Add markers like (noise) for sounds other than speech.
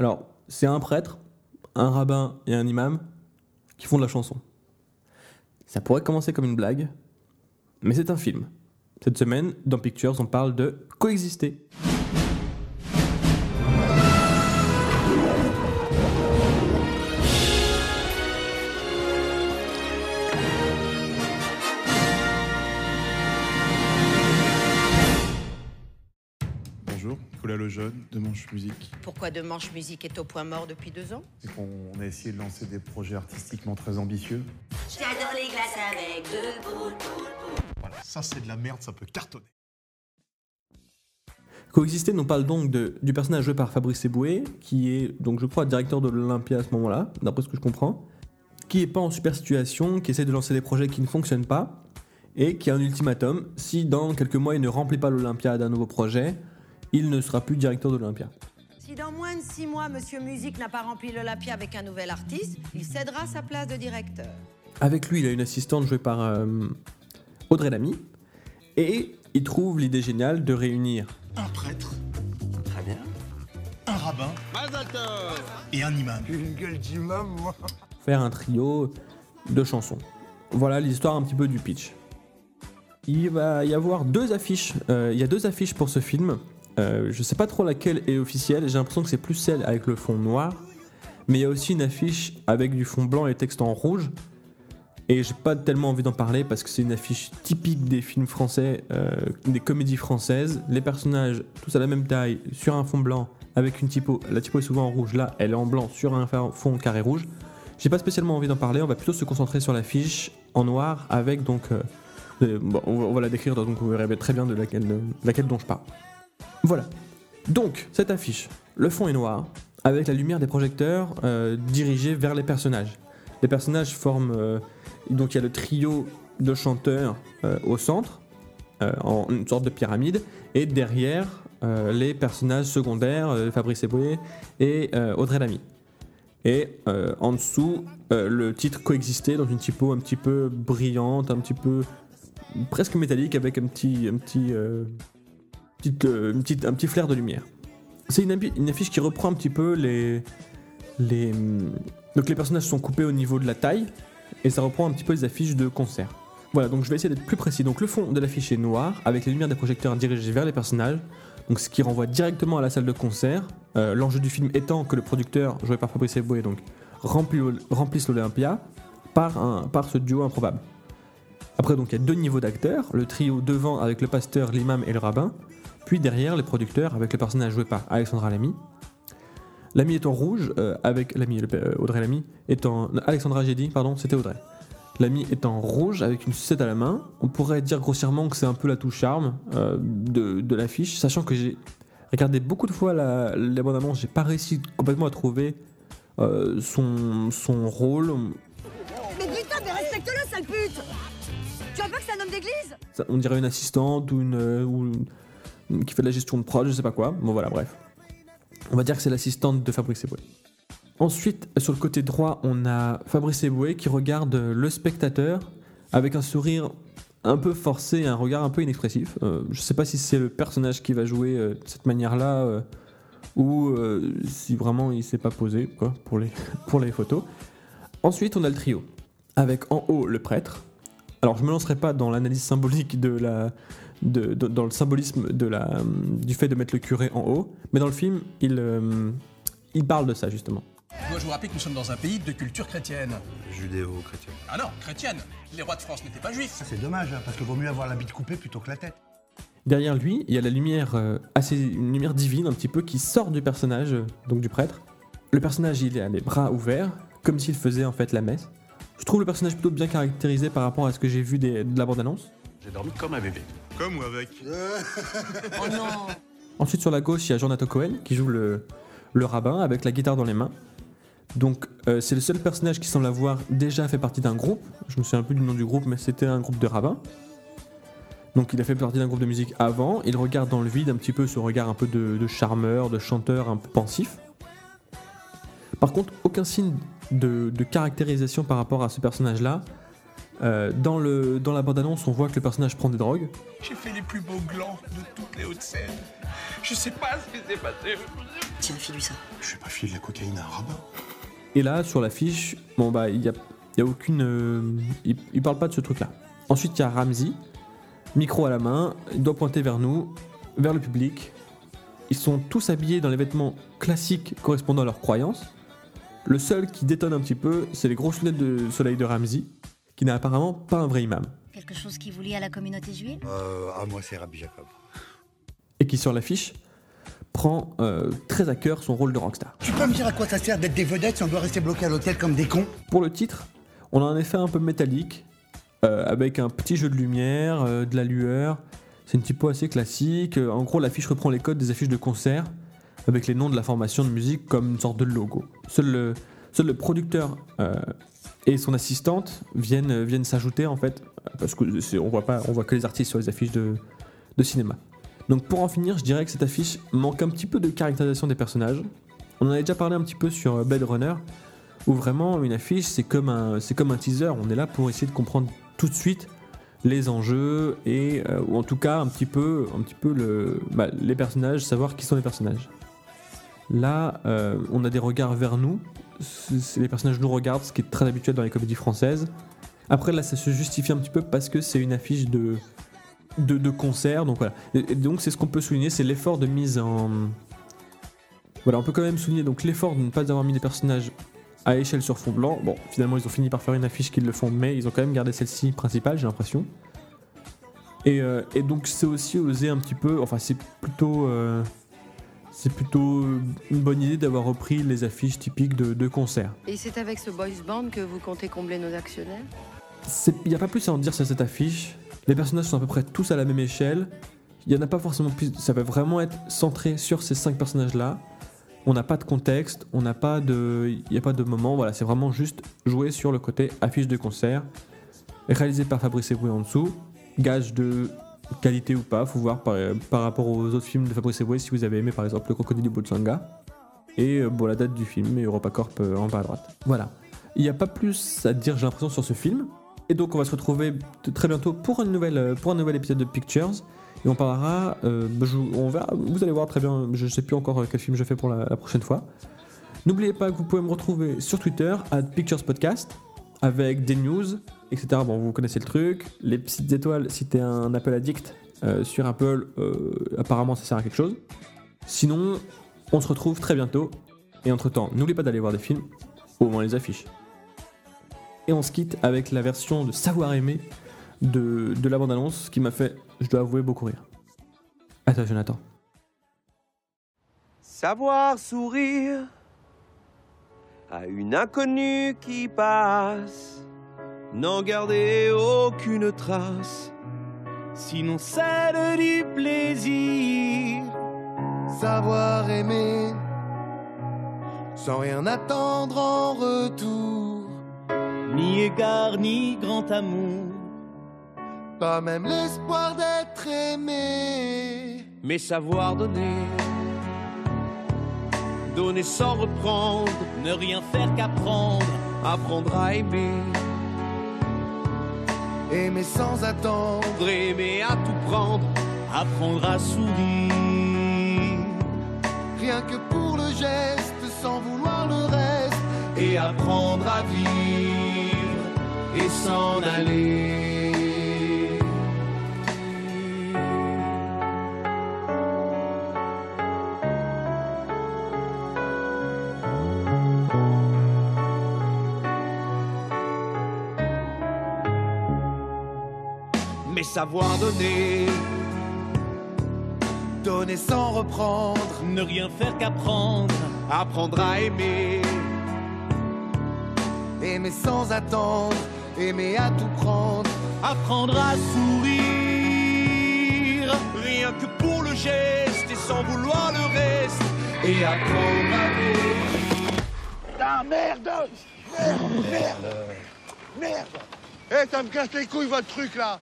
Alors, c'est un prêtre, un rabbin et un imam qui font de la chanson. Ça pourrait commencer comme une blague, mais c'est un film. Cette semaine, dans Pictures, on parle de coexister. Lejeune de Manche Musique. Pourquoi De Manche Musique est au point mort depuis deux ans C'est qu'on a essayé de lancer des projets artistiquement très ambitieux. J'adore les glaces avec deux boules. Voilà, ça c'est de la merde, ça peut cartonner. Coexister nous parle donc de, du personnage joué par Fabrice Eboué, qui est donc je crois directeur de l'Olympia à ce moment-là, d'après ce que je comprends, qui est pas en super situation, qui essaie de lancer des projets qui ne fonctionnent pas, et qui a un ultimatum, si dans quelques mois il ne remplit pas l'Olympia d'un nouveau projet, il ne sera plus directeur de l'Olympia. Si dans moins de six mois, Monsieur Musique n'a pas rempli l'Olympia avec un nouvel artiste, il cédera sa place de directeur. Avec lui, il a une assistante jouée par euh, Audrey Lamy, et il trouve l'idée géniale de réunir Un prêtre, Très bien. un rabbin et un imam. Une gueule d'imam, moi. faire un trio de chansons. Voilà l'histoire un petit peu du pitch. Il va y avoir deux affiches. euh, il y a deux affiches pour ce film. Euh, je sais pas trop laquelle est officielle. J'ai l'impression que c'est plus celle avec le fond noir. Mais il y a aussi une affiche avec du fond blanc et texte en rouge. Et j'ai pas tellement envie d'en parler parce que c'est une affiche typique des films français, euh, des comédies françaises. Les personnages, tous à la même taille, sur un fond blanc, avec une typo. La typo est souvent en rouge, là elle est en blanc sur un fond carré rouge. J'ai pas spécialement envie d'en parler, on va plutôt se concentrer sur l'affiche en noir avec donc. euh, bon, on, va, on va la décrire donc vous verrez très bien de laquelle, de laquelle dont je parle. Voilà. Donc, cette affiche, le fond est noir, avec la lumière des projecteurs euh, dirigée vers les personnages. Les personnages forment. euh, donc, il y a le trio de chanteurs euh, au centre, en une sorte de pyramide, et derrière, les personnages secondaires, Fabrice Eboué et Audrey Lamy. Et en dessous, le titre coexistait dans une typo un petit peu brillante, un petit peu presque métallique avec un petit, un petit, euh, un petit flair de lumière. C'est une, affiche qui reprend un petit peu les, hum, donc les personnages sont coupés au niveau de la taille et ça reprend un petit peu les affiches de concert. Voilà, donc je vais essayer d'être plus précis. Donc le fond de l'affiche est noir avec les lumières des projecteurs dirigées vers les personnages, donc ce qui renvoie directement à la salle de concert. Euh, L'enjeu du film étant que le producteur, joué par Fabrice Eboué, donc remplisse l'Olympia par, par ce duo improbable. Après, donc, il y a deux niveaux d'acteurs le trio devant avec le pasteur, l'imam et le rabbin, puis derrière les producteurs avec le personnage joué par Alexandra Lamy. Lamy est en rouge, euh, avec Lamy, euh, Audrey Lamy non, Alexandra, j'ai dit, pardon, c'était Audrey. Lamy est en rouge avec une sucette à la main. On pourrait dire grossièrement que c'est un peu la touche charme euh, de, de l'affiche, sachant que j'ai regardé beaucoup de fois la, la bande-annonce, j'ai pas réussi complètement à trouver euh, son, son rôle. Mais putain, mais respecte-le, sale pute Tu vois pas que c'est un homme d'église? On dirait une assistante ou une, ou une- qui fait de la gestion de prod, je sais pas quoi. Bon voilà, bref. On va dire que c'est l'assistante de Fabrice Eboué. Ensuite, sur le côté droit, on a Fabrice Eboué qui regarde le spectateur avec un sourire un peu forcé, un regard un peu inexpressif. Euh, je sais pas si c'est le personnage qui va jouer euh, de cette manière-là euh, ou euh, si vraiment il s'est pas posé quoi, pour, les, (laughs) pour les photos. Ensuite, on a le trio avec en haut le prêtre, alors, je me lancerai pas dans l'analyse symbolique de la, de, de- dans le symbolisme de la, du fait de mettre le curé en haut, mais dans le film, il, euh, il parle de ça justement. Moi, je vous rappelle que nous sommes dans un pays de culture chrétienne. Judéo-chrétien. Ah non, chrétienne. Les rois de France n'étaient pas juifs. C'est dommage, hein, parce qu'il vaut mieux avoir la bite coupée plutôt que la tête. Derrière lui, il y a la lumière euh, assez, une lumière divine un petit peu qui sort du personnage, euh, donc du prêtre. Le personnage, il a les bras ouverts, comme s'il faisait en fait la messe. Je trouve le personnage plutôt bien caractérisé par rapport à ce que j'ai vu des- de la bande-annonce. J'ai dormi comme un bébé. Comme ou avec (laughs) Oh non Ensuite, sur la gauche, il y a Jonathan Cohen qui joue le, le rabbin avec la guitare dans les mains. Donc, euh, c'est le seul personnage qui semble avoir déjà fait partie d'un groupe. Je me souviens plus du nom du groupe, mais c'était un groupe de rabbins. Donc, il a fait partie d'un groupe de musique avant. Il regarde dans le vide un petit peu ce regard un peu de, de charmeur, de chanteur un peu pensif. Par contre, aucun signe de, de caractérisation par rapport à ce personnage-là. Euh, dans, le, dans la bande-annonce, on voit que le personnage prend des drogues. J'ai fait les plus beaux glands de toutes les Hauts-de-Seine. Je sais pas ce qui s'est passé. Tiens, file-lui ça. Je vais pas filer de la cocaïne à un rabbin. Et là, sur l'affiche, bon bah, il y a, il y a aucune. euh, il, il parle pas de ce truc-là. Ensuite, il y a Ramsey, micro à la main, il doit pointer vers nous, vers le public. Ils sont tous habillés dans les vêtements classiques correspondant à leurs croyances. Le seul qui détonne un petit peu, c'est les grosses lunettes de soleil de Ramsey, qui n'est apparemment pas un vrai imam. Quelque chose qui vous lie à la communauté juive Euh, ah, moi, c'est Rabbi Jacob. Et qui, sur l'affiche, prend euh, très à cœur son rôle de rockstar. Tu peux me dire à quoi ça sert d'être des vedettes si on doit rester bloqué à l'hôtel comme des cons? Pour le titre, on a un effet un peu métallique, euh, avec un petit jeu de lumière, euh, de la lueur. C'est une typo assez classique. En gros, l'affiche reprend les codes des affiches de concert, avec les noms de la formation de musique comme une sorte de logo. Seul le, seul le producteur euh, et son assistante viennent, euh, viennent s'ajouter en fait, parce que on voit pas, on voit que les artistes sur les affiches de, de cinéma. Donc pour en finir, je dirais que cette affiche manque un petit peu de caractérisation des personnages. On en avait déjà parlé un petit peu sur euh, Blade Runner, où vraiment une affiche c'est comme un c'est comme un teaser on est là pour essayer de comprendre tout de suite les enjeux et ou en tout cas un petit peu un petit peu le bah, les personnages savoir qui sont les personnages là on a des regards vers nous les personnages nous regardent ce qui est très habituel dans les comédies françaises après là ça se justifie un petit peu parce que c'est une affiche de de, concert donc voilà et, donc c'est ce qu'on peut souligner c'est l'effort de mise en voilà, on peut quand même souligner donc l'effort de ne pas avoir mis des personnages à échelle sur fond blanc. Bon, finalement, ils ont fini par faire une affiche qui le font, mais ils ont quand même gardé celle-ci principale, j'ai l'impression. Et, euh, donc, c'est aussi osé un petit peu. Enfin, c'est plutôt. euh, c'est plutôt une bonne idée d'avoir repris les affiches typiques de, de concert. Et c'est avec ce boys band que vous comptez combler nos actionnaires? Il n'y a pas plus à en dire sur cette affiche. Les personnages sont à peu près tous à la même échelle. Il n'y en a pas forcément plus. Ça va vraiment être centré sur ces cinq personnages-là. On n'a pas de contexte, on n'a pas de. Il n'y a pas de moment. Voilà, c'est vraiment juste jouer sur le côté affiche de concert. Réalisé par Fabrice Eboué en dessous. Gage de qualité ou pas, faut voir par, par rapport aux autres films de Fabrice Eboué si vous avez aimé par exemple Le Crocodile du Botsanga. Et euh, bon, la date du film et EuropaCorp euh, en bas à droite. Voilà. Il n'y a pas plus à dire, j'ai l'impression, sur ce film. Et donc, on va se retrouver très bientôt pour, une nouvelle, euh, pour un nouvel épisode de Pictures. Et on parlera. bah, vous- allez voir très bien. Je ne sais plus encore quel film je fais pour la prochaine fois. N'oubliez pas que vous pouvez me retrouver sur Twitter, à Pictures Podcast, avec des news, etc. Bon, vous connaissez le truc. Les petites étoiles, si t'es un Apple addict euh, sur Apple, euh, apparemment ça sert à quelque chose. Sinon, on se retrouve très bientôt. Et entre-temps, n'oubliez pas d'aller voir des films, au moins les affiches. Et on se quitte avec la version de Savoir aimer de, de la bande-annonce qui m'a fait, je dois avouer, beaucoup rire. Toi, Jonathan. Savoir sourire à une inconnue qui passe, n'en garder aucune trace, sinon celle du plaisir. Savoir aimer sans rien attendre en retour. Ni égard, ni grand amour, Pas même l'espoir d'être aimé. mais savoir donner. Donner sans reprendre, ne rien faire qu'apprendre, apprendre à aimer. Aimer sans attendre. aimer à tout prendre, apprendre à sourire. Rien que pour le geste, sans vouloir le reste. Et apprendre à vivre et s'en aller. Mais savoir donner, Donner sans reprendre. ne rien faire qu'apprendre, apprendre à aimer. Aimer sans attendre. Aimer à tout prendre. apprendre à sourire, rien que pour le geste et sans vouloir le reste, et apprendre à vivre. Ah merde Merde Merde Merde Eh, ça me casse les couilles votre truc là